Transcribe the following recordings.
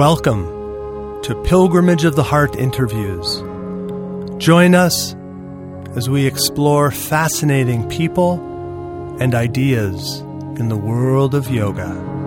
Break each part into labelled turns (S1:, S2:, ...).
S1: Welcome to Pilgrimage of the Heart interviews. Join us as we explore fascinating people and ideas in the world of yoga.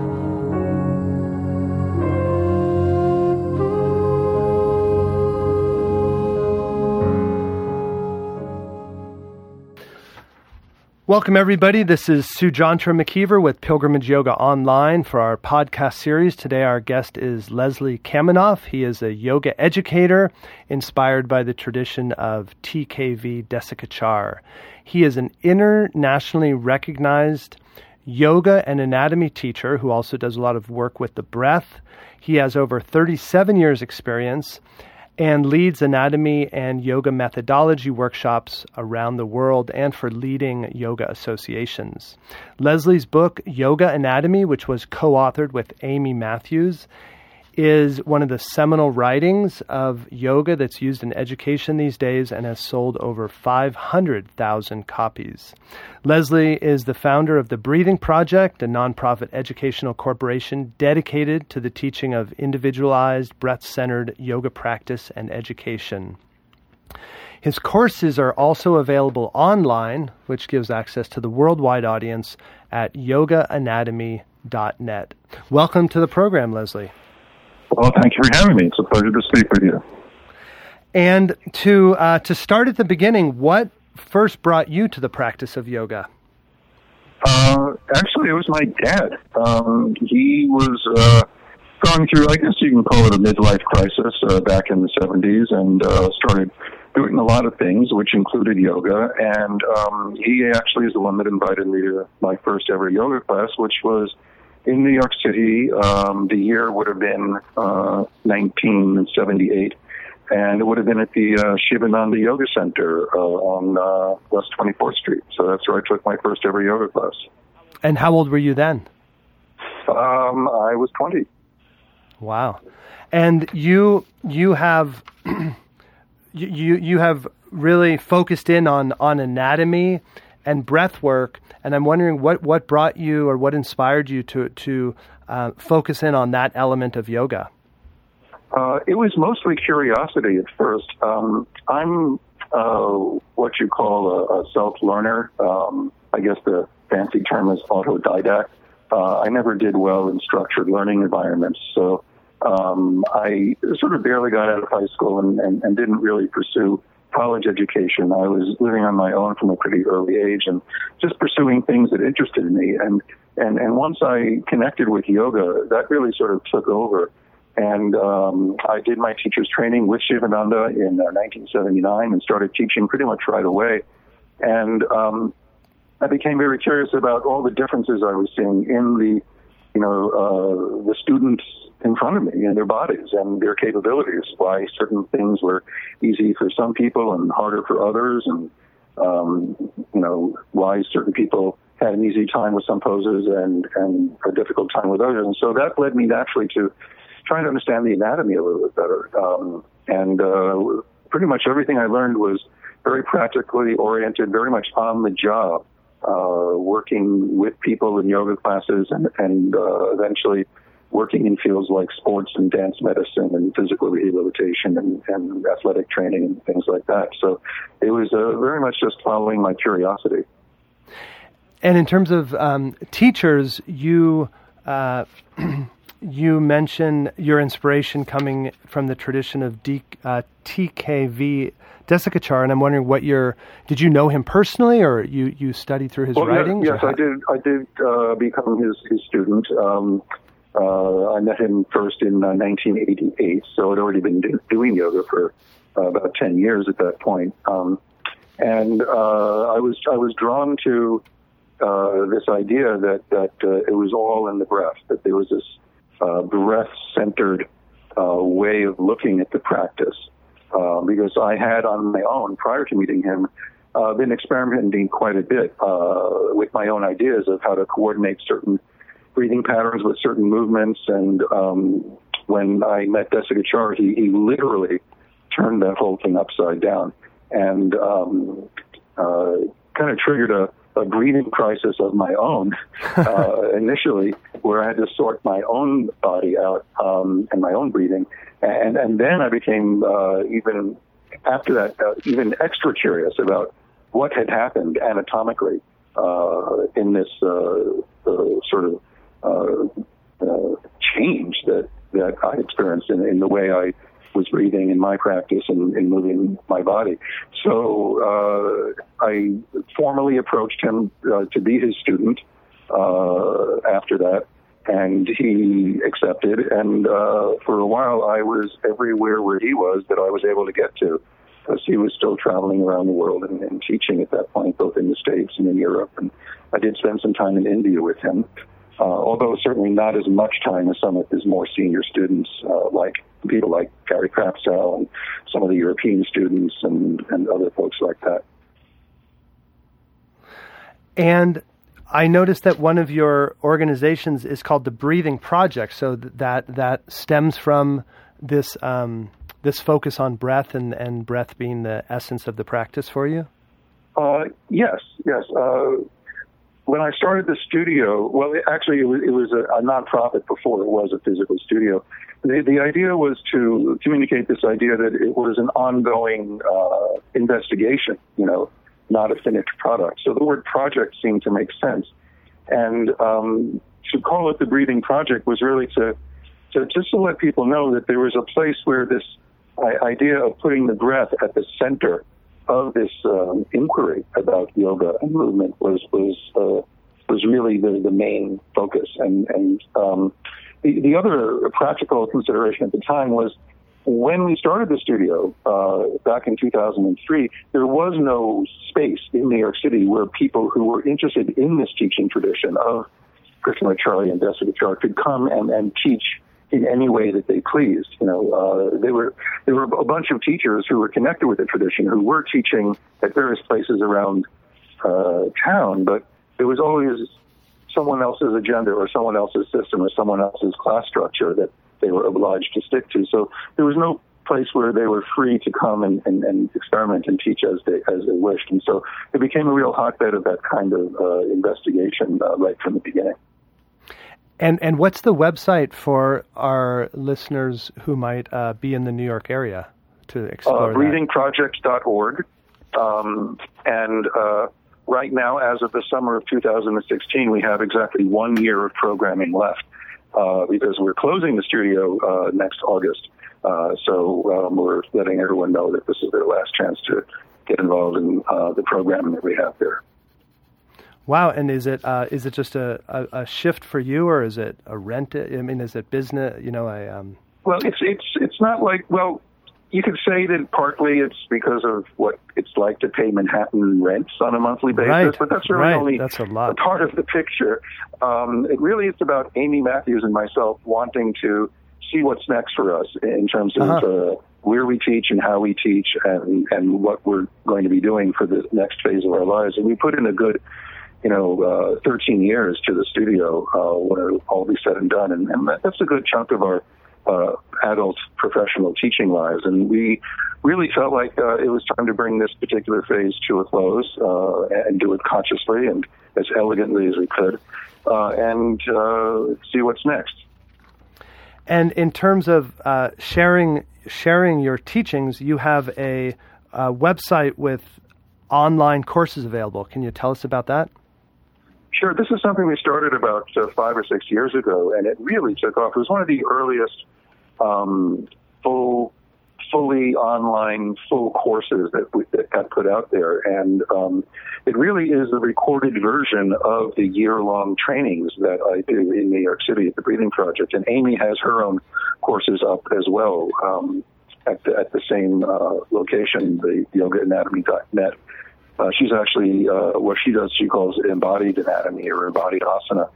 S1: Welcome, everybody. This is Sujantra McKeever with Pilgrimage Yoga Online for our podcast series. Today, our guest is Leslie Kaminoff. He is a yoga educator inspired by the tradition of TKV Desikachar. He is an internationally recognized yoga and anatomy teacher who also does a lot of work with the breath. He has over 37 years' experience and leads anatomy and yoga methodology workshops around the world and for leading yoga associations. Leslie's book, Yoga Anatomy, which was co authored with Amy Matthews, is one of the seminal writings of yoga that's used in education these days and has sold over 500,000 copies. Leslie is the founder of the Breathing Project, a nonprofit educational corporation dedicated to the teaching of individualized, breath centered yoga practice and education. His courses are also available online, which gives access to the worldwide audience at yogaanatomy.net. Welcome to the program, Leslie.
S2: Well, thank you for having me. It's a pleasure to speak with you.
S1: And to uh, to start at the beginning, what first brought you to the practice of yoga?
S2: Uh, actually, it was my dad. Um, he was uh, going through, I guess you can call it a midlife crisis uh, back in the 70s and uh, started doing a lot of things, which included yoga. And um, he actually is the one that invited me to my first ever yoga class, which was in New York City. Um, the year would have been uh, 1978, and it would have been at the uh, Shivananda Yoga Center uh, on uh, West 24th Street. So that's where I took my first ever yoga class.
S1: And how old were you then?
S2: Um, I was 20.
S1: Wow. And you you have you you have really focused in on on anatomy and breath work and I'm wondering what, what brought you or what inspired you to, to uh, focus in on that element of yoga?
S2: Uh, it was mostly curiosity at first. Um, I'm uh, what you call a, a self learner. Um, I guess the fancy term is autodidact. Uh, I never did well in structured learning environments, so um, I sort of barely got out of high school and, and, and didn't really pursue college education. I was living on my own from a pretty early age and just pursuing things that interested me. And, and, and once I connected with yoga, that really sort of took over. And um, I did my teacher's training with Shivananda in uh, 1979 and started teaching pretty much right away. And um, I became very curious about all the differences I was seeing in the, you know, uh, the students in front of me and their bodies and their capabilities. Why certain things were easy for some people and harder for others, and um, you know why certain people had an easy time with some poses and and a difficult time with others. And so that led me naturally to trying to understand the anatomy a little bit better. Um, and uh, pretty much everything I learned was very practically oriented, very much on the job. Uh, working with people in yoga classes and, and uh, eventually working in fields like sports and dance medicine and physical rehabilitation and, and athletic training and things like that. So it was uh, very much just following my curiosity.
S1: And in terms of um, teachers, you uh, you mention your inspiration coming from the tradition of D, uh, TKV Desikachar, and I'm wondering what your did you know him personally, or you you studied through his
S2: well,
S1: writings?
S2: Yes, yes I did. I did uh, become his his student. Um, uh, I met him first in uh, 1988, so I'd already been do- doing yoga for uh, about 10 years at that point. Um, and uh, I was I was drawn to uh, this idea that that uh, it was all in the breath, that there was this breath-centered uh, way of looking at the practice. Uh, because I had on my own, prior to meeting him, uh, been experimenting quite a bit uh, with my own ideas of how to coordinate certain breathing patterns with certain movements. And um, when I met Desikachar, he, he literally turned that whole thing upside down and um, uh, kind of triggered a, a breathing crisis of my own uh, initially, where I had to sort my own body out um, and my own breathing, and and then I became uh, even after that uh, even extra curious about what had happened anatomically uh, in this uh, uh, sort of uh, uh, change that that I experienced in, in the way I was breathing in my practice and, and moving my body. So uh, I formally approached him uh, to be his student uh, after that, and he accepted. And uh, for a while, I was everywhere where he was that I was able to get to. Because he was still traveling around the world and, and teaching at that point, both in the States and in Europe. And I did spend some time in India with him. Uh, although certainly not as much time as some of his more senior students, uh, like people like Gary Kraftsow and some of the European students and, and other folks like that.
S1: And I noticed that one of your organizations is called the Breathing Project, so that that stems from this um, this focus on breath and, and breath being the essence of the practice for you.
S2: Uh, yes, yes. Uh, when I started the studio, well, it, actually, it was, it was a, a nonprofit before it was a physical studio. The, the idea was to communicate this idea that it was an ongoing uh, investigation, you know, not a finished product. So the word project seemed to make sense. And um, to call it the Breathing Project was really to, to just to let people know that there was a place where this idea of putting the breath at the center of this um, inquiry about yoga and movement was was uh, was really the, the main focus. And and um, the the other practical consideration at the time was when we started the studio uh, back in 2003, there was no space in New York City where people who were interested in this teaching tradition of Krishnamacharya and Desikachar could come and, and teach in any way that they pleased. You know, uh, they were there were a bunch of teachers who were connected with the tradition who were teaching at various places around uh, town, but it was always someone else's agenda or someone else's system or someone else's class structure that they were obliged to stick to. So there was no place where they were free to come and, and, and experiment and teach as they as they wished. And so it became a real hotbed of that kind of uh, investigation uh, right from the beginning.
S1: And and what's the website for our listeners who might uh, be in the New York area to explore uh,
S2: breathingproject.org. Um, and uh, right now, as of the summer of 2016, we have exactly one year of programming left uh, because we're closing the studio uh, next August. Uh, so um, we're letting everyone know that this is their last chance to get involved in uh, the programming that we have there.
S1: Wow, and is it uh, is it just a, a, a, shift for you, or is it a rent? I mean, is it business? You know, I um.
S2: Well, it's it's it's not like well, you could say that partly it's because of what it's like to pay Manhattan rents on a monthly basis,
S1: right.
S2: but that's really
S1: right.
S2: only
S1: that's a, lot.
S2: a part of the picture. Um, it really is about Amy Matthews and myself wanting to see what's next for us in terms of uh-huh. uh, where we teach and how we teach and and what we're going to be doing for the next phase of our lives. And we put in a good you know, uh, 13 years to the studio uh, when all be said and done, and, and that's a good chunk of our uh, adult professional teaching lives. And we really felt like uh, it was time to bring this particular phase to a close uh, and do it consciously and as elegantly as we could, uh, and uh, see what's next.
S1: And in terms of uh, sharing sharing your teachings, you have a, a website with online courses available. Can you tell us about that?
S2: Sure. This is something we started about uh, five or six years ago, and it really took off. It was one of the earliest um, full, fully online, full courses that, we, that got put out there, and um, it really is a recorded version of the year-long trainings that I do in New York City at the Breathing Project. And Amy has her own courses up as well um, at the, at the same uh, location, the yogaanatomy.net. Uh, she's actually uh, what she does. She calls embodied anatomy or embodied asana,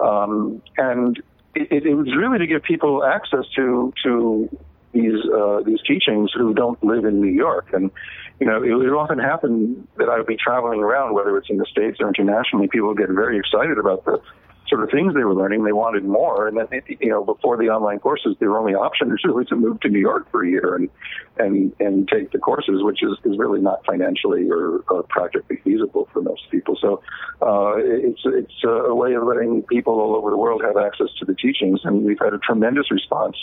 S2: um, and it, it, was really to give people access to to these uh, these teachings who don't live in New York. And, you know, it would often happen that I would be traveling around, whether it's in the States or internationally, people would get very excited about the sort of things they were learning. They wanted more, and then you know before the online courses, their only option is really to move to New York for a year and and and take the courses, which is is really not financially or, or practically feasible for most people. So uh, it's it's a way of letting people all over the world have access to the teachings, and we've had a tremendous response.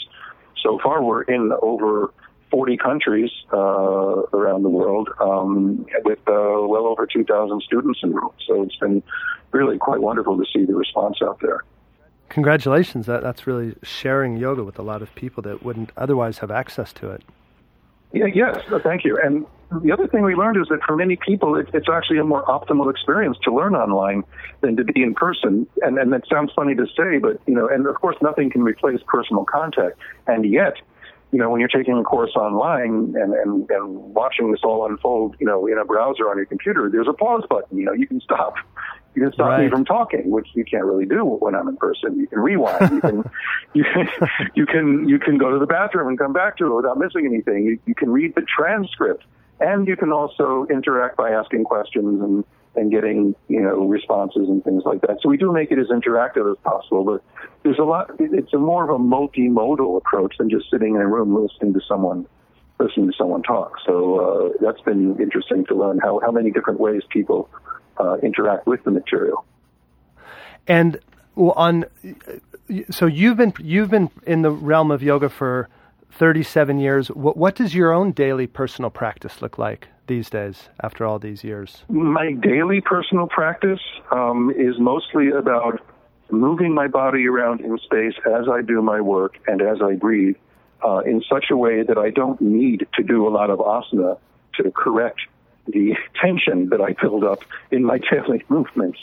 S2: So far, we're in over 40 countries uh, around the world um, with uh, well over 2,000 students enrolled. So it's been really quite wonderful to see the response out there.
S1: Congratulations. That, that's really sharing yoga with a lot of people that wouldn't otherwise have access to it.
S2: Yeah, yes, thank you. And the other thing we learned is that for many people, it, it's actually a more optimal experience to learn online than to be in person. And, and that sounds funny to say, but, you know, and of course, nothing can replace personal contact. And yet, you know, when you're taking a course online and, and, and watching this all unfold, you know, in a browser on your computer, there's a pause button. You know, you can stop. You can stop right. me from talking, which you can't really do when I'm in person. You can rewind. You can, you can, you can, you can go to the bathroom and come back to it without missing anything. You, you can read the transcript, and you can also interact by asking questions and and getting you know responses and things like that. So we do make it as interactive as possible, but there's a lot. It's a more of a multimodal approach than just sitting in a room listening to someone listening to someone talk. So uh, that's been interesting to learn how how many different ways people uh, interact with the material.
S1: And on so you've been you've been in the realm of yoga for 37 years. What, what does your own daily personal practice look like? these days after all these years?
S2: My daily personal practice um, is mostly about moving my body around in space as I do my work and as I breathe uh, in such a way that I don't need to do a lot of asana to correct the tension that I build up in my daily movements.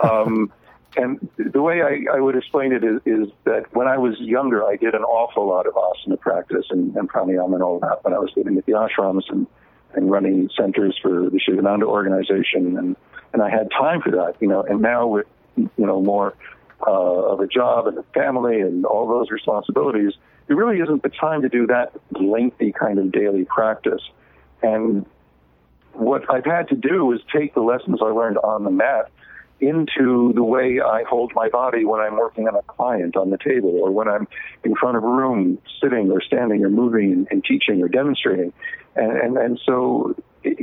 S2: Um, and the way I, I would explain it is, is, that when I was younger, I did an awful lot of asana practice and, and pranayama and all that when I was living at the ashrams and and running centers for the Shivananda organization, and and I had time for that, you know. And now with you know more uh, of a job and a family and all those responsibilities, it really isn't the time to do that lengthy kind of daily practice. And what I've had to do is take the lessons I learned on the mat into the way I hold my body when I'm working on a client on the table or when I'm in front of a room sitting or standing or moving and, teaching or demonstrating. And, and, and so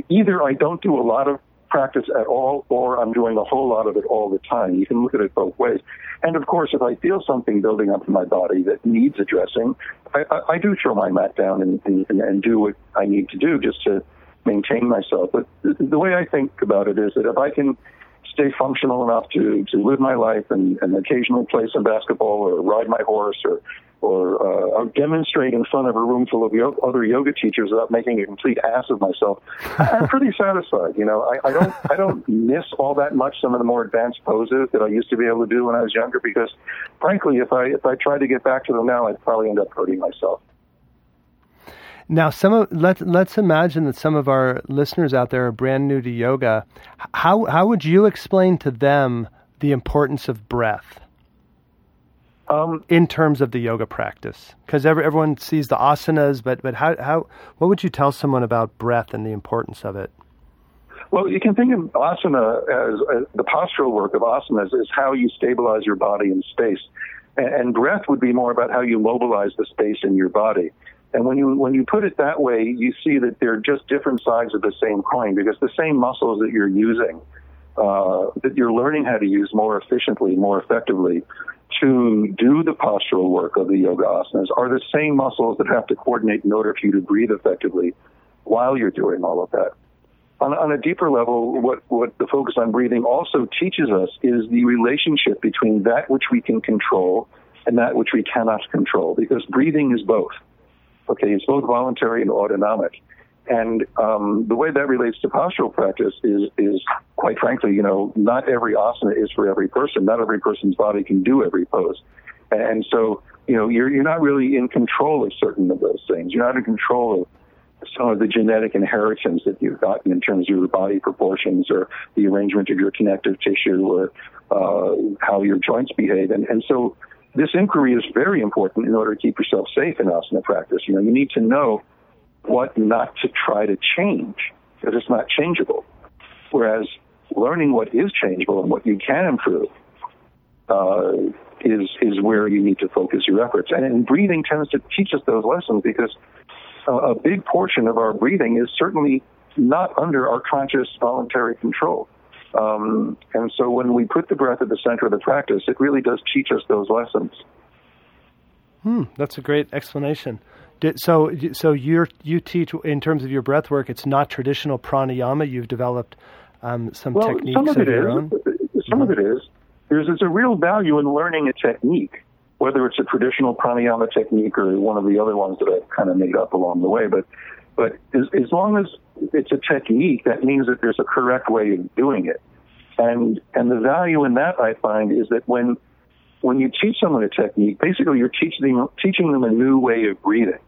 S2: either I don't do a lot of practice at all or I'm doing a whole lot of it all the time. You can look at it both ways. And of course, if I feel something building up in my body that needs addressing, I, I, I do throw my mat down and, and, and do what I need to do just to maintain myself. But the way I think about it is that if I can stay functional enough to, to live my life and, and occasionally play some basketball or ride my horse or or uh, demonstrate in front of a room full of yo- other yoga teachers without making a complete ass of myself, I'm pretty satisfied. You know, I, I don't I don't miss all that much some of the more advanced poses that I used to be able to do when I was younger because, frankly, if I if I tried to get back to them now, I'd probably end up hurting myself.
S1: Now, some of let let's imagine that some of our listeners out there are brand new to yoga. How how would you explain to them the importance of breath um, in terms of the yoga practice? Because every, everyone sees the asanas, but but how how what would you tell someone about breath and the importance of it?
S2: Well, you can think of asana as, as the postural work of asanas is how you stabilize your body in space, and, and breath would be more about how you mobilize the space in your body. And when you when you put it that way, you see that they're just different sides of the same coin because the same muscles that you're using, uh, that you're learning how to use more efficiently, more effectively, to do the postural work of the yoga asanas are the same muscles that have to coordinate in order for you to breathe effectively while you're doing all of that. On, on a deeper level, what, what the focus on breathing also teaches us is the relationship between that which we can control and that which we cannot control, because breathing is both. Okay, it's both voluntary and autonomic. And um, the way that relates to postural practice is, is quite frankly, you know, not every asana is for every person. Not every person's body can do every pose. And so, you know, you're, you're not really in control of certain of those things. You're not in control of some of the genetic inheritance that you've gotten in terms of your body proportions or the arrangement of your connective tissue or uh, how your joints behave. And, and so this inquiry is very important in order to keep yourself safe in asana practice. You know, you need to know what not to try to change because it's not changeable. Whereas learning what is changeable and what you can improve uh, is is where you need to focus your efforts. And, and breathing tends to teach us those lessons because a, a big portion of our breathing is certainly not under our conscious voluntary control. Um, and so when we put the breath at the center of the practice, it really does teach us those lessons.
S1: Hmm, that's a great explanation. Did, so, so you you teach in terms of your breath work. It's not traditional pranayama. You've developed um, some
S2: well,
S1: techniques
S2: some of,
S1: of your
S2: is.
S1: own.
S2: Some mm-hmm. of it is. There's, there's a real value in learning a technique, whether it's a traditional pranayama technique or one of the other ones that I've kind of made up along the way. But but as, as long as it's a technique, that means that there's a correct way of doing it. And and the value in that I find is that when when you teach someone a technique, basically you're teaching them, teaching them a new way of breathing.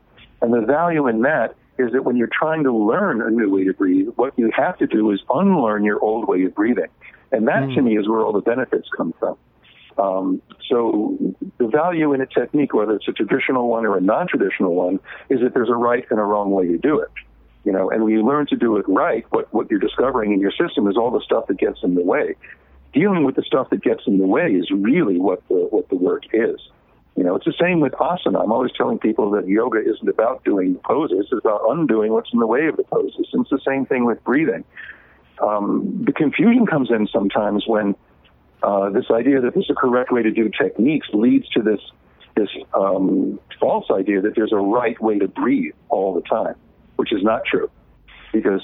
S2: And the value in that is that when you're trying to learn a new way to breathe, what you have to do is unlearn your old way of breathing. And that mm. to me is where all the benefits come from. Um, so the value in a technique, whether it's a traditional one or a non-traditional one, is that there's a right and a wrong way to do it. You know, and when you learn to do it right, what, what you're discovering in your system is all the stuff that gets in the way. Dealing with the stuff that gets in the way is really what the what the work is. You know, it's the same with asana. I'm always telling people that yoga isn't about doing the poses; it's about undoing what's in the way of the poses. And it's the same thing with breathing. Um, the confusion comes in sometimes when uh, this idea that there's a correct way to do techniques leads to this this um, false idea that there's a right way to breathe all the time which is not true. Because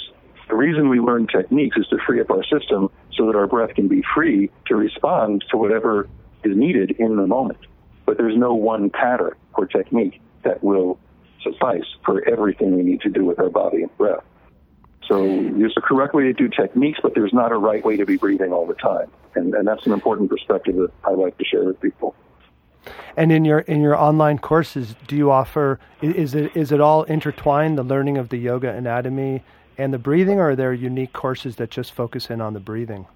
S2: the reason we learn techniques is to free up our system so that our breath can be free to respond to whatever is needed in the moment. But there's no one pattern or technique that will suffice for everything we need to do with our body and breath. So there's a correct way to do techniques, but there's not a right way to be breathing all the time. And, and that's an important perspective that I like to share with people.
S1: And in your in your online courses, do you offer is it is it all intertwined the learning of the yoga anatomy and the breathing, or are there unique courses that just focus in on the breathing?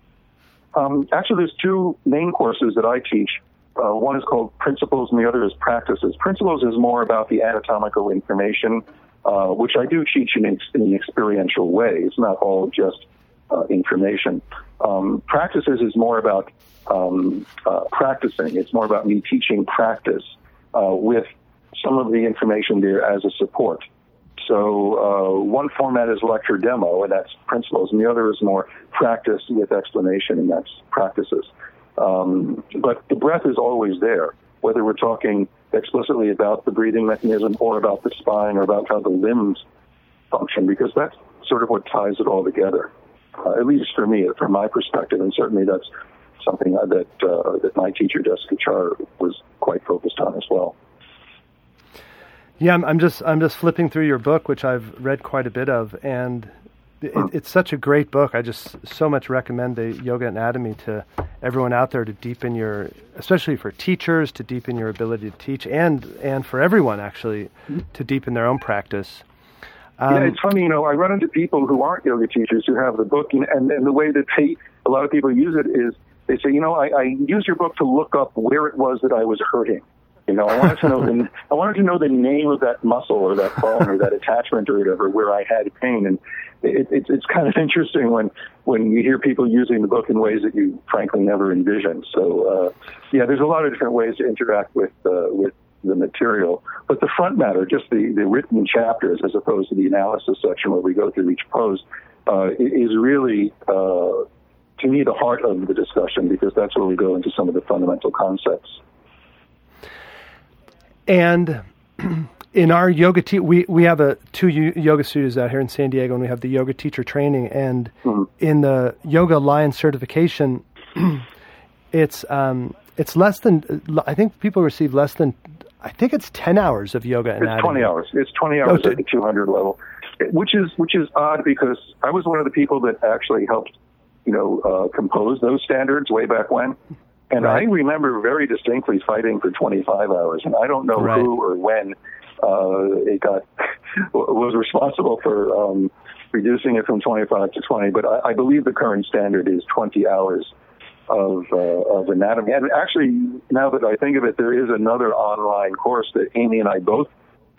S2: Um, actually, there's two main courses that I teach. Uh, one is called Principles, and the other is Practices. Principles is more about the anatomical information, uh, which I do teach in, in an experiential way. It's not all just uh, information. Um, practices is more about um, uh, practicing. It's more about me teaching practice uh, with some of the information there as a support. So uh, one format is lecture demo, and that's principles, and the other is more practice with explanation, and that's practices. Um, but the breath is always there, whether we're talking explicitly about the breathing mechanism or about the spine or about how the limbs function, because that's sort of what ties it all together. Uh, at least for me, from my perspective, and certainly that's something that uh, that my teacher Desikachar was quite focused on as well.
S1: Yeah, I'm, I'm, just I'm just flipping through your book, which I've read quite a bit of, and it, hmm. it's such a great book. I just so much recommend the Yoga Anatomy to everyone out there to deepen your, especially for teachers, to deepen your ability to teach, and and for everyone actually to deepen their own practice.
S2: Um, yeah, it's funny, you know, I run into people who aren't yoga teachers who have the book, and, and, and the way that they, a lot of people use it is they say, you know, I, I use your book to look up where it was that I was hurting. You know, I wanted to know the I wanted to know the name of that muscle or that bone or that attachment or whatever where I had pain, and it, it, it's kind of interesting when when you hear people using the book in ways that you frankly never envisioned. So, uh, yeah, there's a lot of different ways to interact with uh, with the material, but the front matter, just the the written chapters as opposed to the analysis section where we go through each pose, uh, is really uh, to me the heart of the discussion because that's where we go into some of the fundamental concepts.
S1: And in our yoga, te- we we have a two yoga studios out here in San Diego, and we have the yoga teacher training. And mm-hmm. in the Yoga Alliance certification, it's um, it's less than I think people receive less than I think it's ten hours of yoga anatomy.
S2: It's twenty hours. It's twenty hours oh, at the two hundred level, which is which is odd because I was one of the people that actually helped you know, uh, compose those standards way back when. And right. I remember very distinctly fighting for 25 hours, and I don't know right. who or when uh, it got was responsible for um, reducing it from 25 to 20. But I, I believe the current standard is 20 hours of uh, of anatomy. And actually, now that I think of it, there is another online course that Amy and I both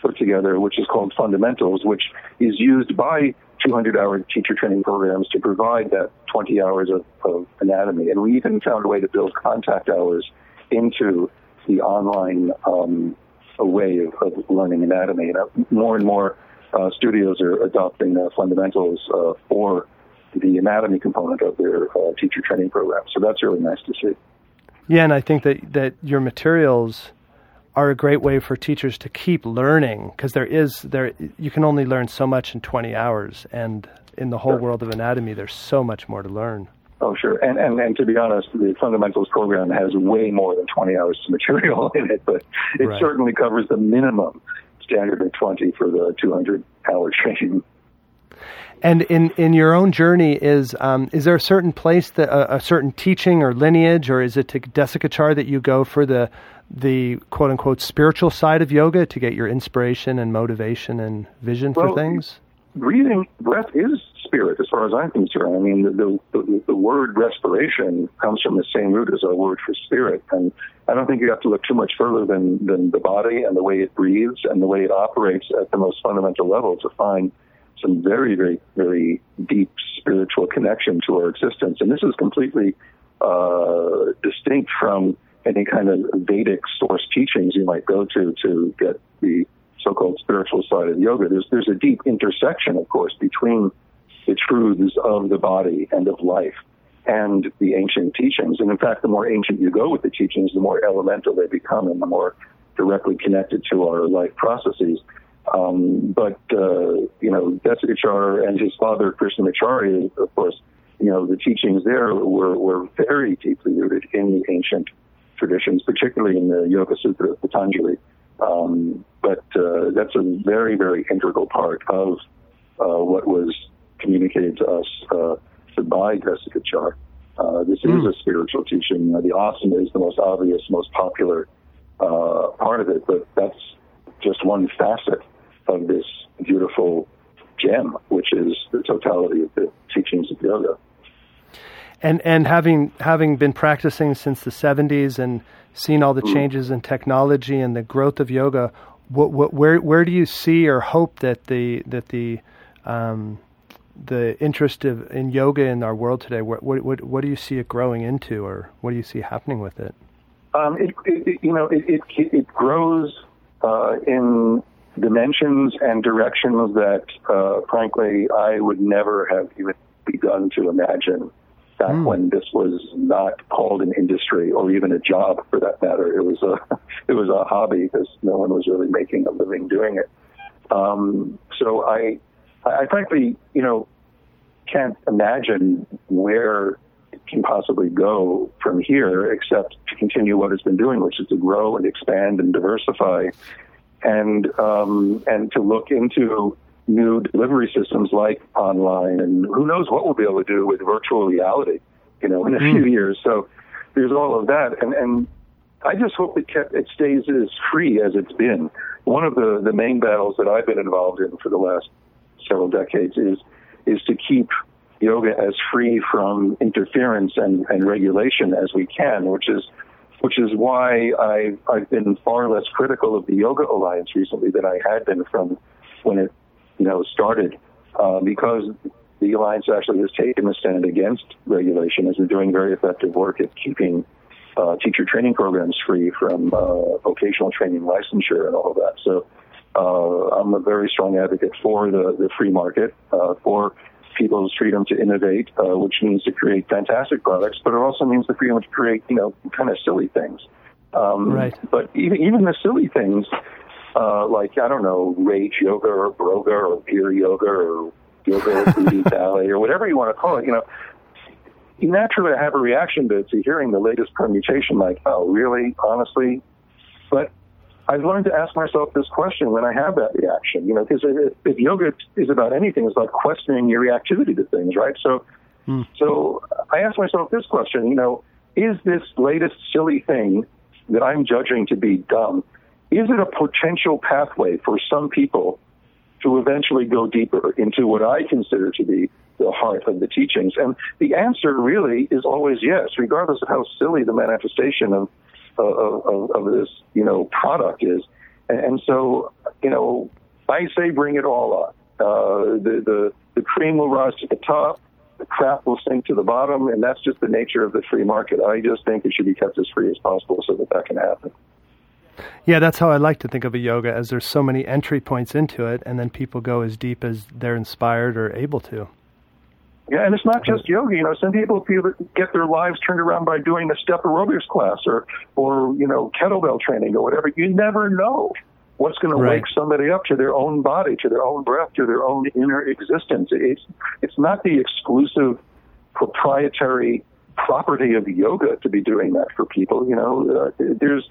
S2: put together, which is called Fundamentals, which is used by 200 hour teacher training programs to provide that 20 hours of, of anatomy. And we even found a way to build contact hours into the online um, way of, of, learning anatomy. And uh, more and more uh, studios are adopting uh, fundamentals uh, for the anatomy component of their uh, teacher training program. So that's really nice to see.
S1: Yeah, and I think that, that your materials are a great way for teachers to keep learning because there is there you can only learn so much in 20 hours and in the whole sure. world of anatomy there's so much more to learn
S2: oh sure and, and and to be honest the fundamentals program has way more than 20 hours of material in it but it right. certainly covers the minimum standard of 20 for the 200 hour training
S1: and in, in your own journey, is um, is there a certain place that a, a, certain teaching or lineage, or is it to Desikachar that you go for the the quote unquote spiritual side of yoga to get your inspiration and motivation and vision
S2: well,
S1: for things?
S2: Breathing, breath is spirit, as far as I'm concerned. I mean, the, the, the word respiration comes from the same root as our word for spirit, and I don't think you have to look too much further than than the body and the way it breathes and the way it operates at the most fundamental level to find some very, very, very deep spiritual connection to our existence. And this is completely uh, distinct from any kind of Vedic source teachings you might go to to get the so-called spiritual side of yoga. There's there's a deep intersection, of course, between the truths of the body and of life and the ancient teachings. And in fact, the more ancient you go with the teachings, the more elemental they become and the more directly connected to our life processes. Um, but, uh, you know, Desikachar and his father, Krishnamacharya, of course, you know, the teachings there were, were very deeply rooted in the ancient traditions, particularly in the Yoga Sutra of Patanjali. Um, but uh, that's a very, very integral part of uh, what was communicated to us uh, by Desikachar. Uh, this mm. is hmm. a spiritual teaching. Uh, the asana is the most obvious, most popular uh, part of it, but that's just one facet of this beautiful gem, which is the totality of the teachings of yoga
S1: and and having having been practicing since the 70s and seen all the mm. changes in technology and the growth of yoga what, what, where where do you see or hope that the that the um, the interest of, in yoga in our world today what, what what do you see it growing into or what do you see happening with it
S2: um, it, it, you know it it, it grows uh, in dimensions and directions that uh, frankly I would never have even begun to imagine back mm. when this was not called an industry or even a job for that matter. It was a it was a hobby because no one was really making a living doing it. Um, so I I frankly you know can't imagine where it can possibly go from here except to continue what it's been doing, which is to grow and expand and diversify and um, and to look into new delivery systems like online, and who knows what we'll be able to do with virtual reality, you know, in a mm. few years. So there's all of that, and and I just hope it kept it stays as free as it's been. One of the the main battles that I've been involved in for the last several decades is is to keep yoga as free from interference and, and regulation as we can, which is which is why I've, I've been far less critical of the Yoga Alliance recently than I had been from when it you know, started uh, because the alliance actually has taken a stand against regulation, has been doing very effective work at keeping uh, teacher training programs free from uh, vocational training licensure and all of that. So uh, I'm a very strong advocate for the, the free market, uh, for people's freedom to innovate, uh, which means to create fantastic products, but it also means the freedom to create, you know, kind of silly things.
S1: Um, right.
S2: But even, even the silly things, uh, like I don't know, rage yoga or broga or beer yoga or yoga booty ballet or whatever you want to call it. You know, you naturally have a reaction to, to hearing the latest permutation, like, oh, really, honestly. But I've learned to ask myself this question when I have that reaction. You know, because if, if yoga is about anything, it's about questioning your reactivity to things, right? So, mm. so I ask myself this question. You know, is this latest silly thing that I'm judging to be dumb? Is it a potential pathway for some people to eventually go deeper into what I consider to be the heart of the teachings? And the answer really is always yes, regardless of how silly the manifestation of of, of, of this you know product is. And, and so, you know, I say bring it all up. Uh, the, the, the cream will rise to the top, the crap will sink to the bottom, and that's just the nature of the free market. I just think it should be kept as free as possible so that that can happen.
S1: Yeah, that's how I like to think of a yoga, as there's so many entry points into it, and then people go as deep as they're inspired or able to.
S2: Yeah, and it's not just yoga. You know, some people feel that get their lives turned around by doing a step aerobics class or, or you know, kettlebell training or whatever. You never know what's going to wake somebody up to their own body, to their own breath, to their own inner existence. It's it's not the exclusive proprietary property of yoga to be doing that for people. You know, uh, there's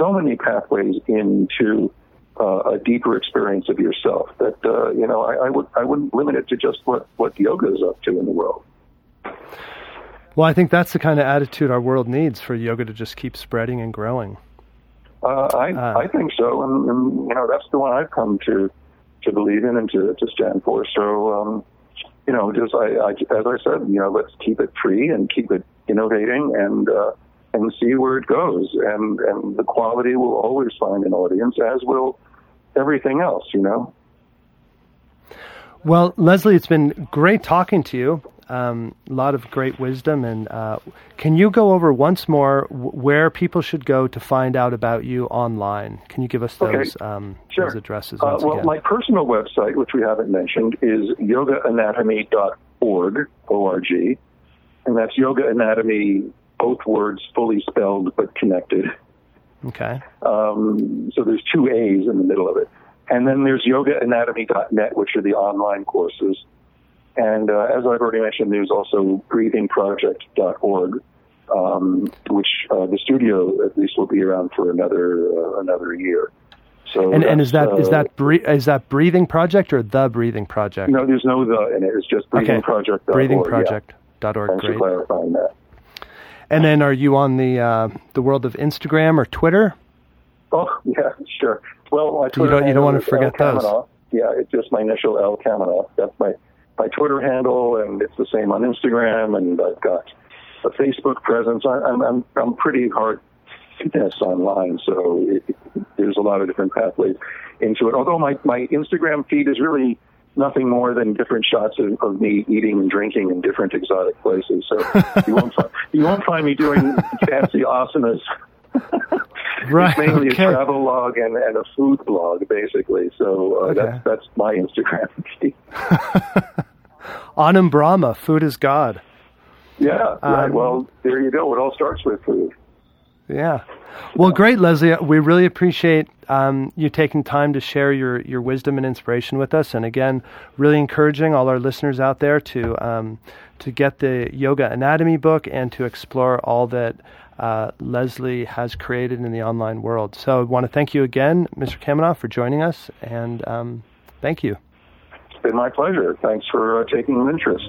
S2: so many pathways into uh, a deeper experience of yourself that uh, you know I, I would I wouldn't limit it to just what what yoga is up to in the world.
S1: Well, I think that's the kind of attitude our world needs for yoga to just keep spreading and growing.
S2: Uh, I uh, I think so, and, and you know that's the one I've come to to believe in and to to stand for. So um, you know, just I, I as I said, you know, let's keep it free and keep it innovating and uh, and see where it goes. And and the quality will always find an audience, as will everything else. You know.
S1: Well, Leslie, it's been great talking to you um, a lot of great wisdom. And uh, can you go over once more w- where people should go to find out about you online? Can you give us those,
S2: okay.
S1: um,
S2: sure.
S1: those addresses?
S2: Uh, well,
S1: again?
S2: my personal website, which we haven't mentioned, is yogaanatomy.org, O-R-G. And that's yoga anatomy, both words fully spelled but connected.
S1: Okay.
S2: Um, so there's two A's in the middle of it. And then there's yogaanatomy.net, which are the online courses. And uh, as I've already mentioned, there's also breathingproject.org, um, which uh, the studio at least will be around for another uh, another year.
S1: So and, and is that is that bre- is that breathing project or the breathing project?
S2: No, there's no the in it. It's just breathingproject.org.
S1: Okay. Breathingproject.org.
S2: Yeah. Thanks
S1: Great.
S2: for clarifying that.
S1: And then, are you on the uh, the world of Instagram or Twitter?
S2: Oh yeah, sure. Well,
S1: you don't you don't want to forget those.
S2: Yeah, it's just my initial L Kaminoff. That's my my Twitter handle, and it's the same on Instagram, and I've got a Facebook presence. I, I'm I'm I'm pretty hard fitness online, so it, there's a lot of different pathways into it. Although my my Instagram feed is really nothing more than different shots of, of me eating and drinking in different exotic places. So you won't find, you won't find me doing fancy asanas.
S1: right.
S2: It's mainly
S1: okay.
S2: a travel log and, and a food blog, basically. So uh, okay. that's that's my Instagram feed.
S1: Annam Brahma, food is God.
S2: Yeah, right. Um, well, there you go. It all starts with food.
S1: Yeah. Well, great, Leslie. We really appreciate um, you taking time to share your, your wisdom and inspiration with us. And again, really encouraging all our listeners out there to um, to get the Yoga Anatomy book and to explore all that uh, Leslie has created in the online world. So I want to thank you again, Mr. Kaminoff, for joining us. And um, thank you.
S2: It's been my pleasure. Thanks for uh, taking an interest.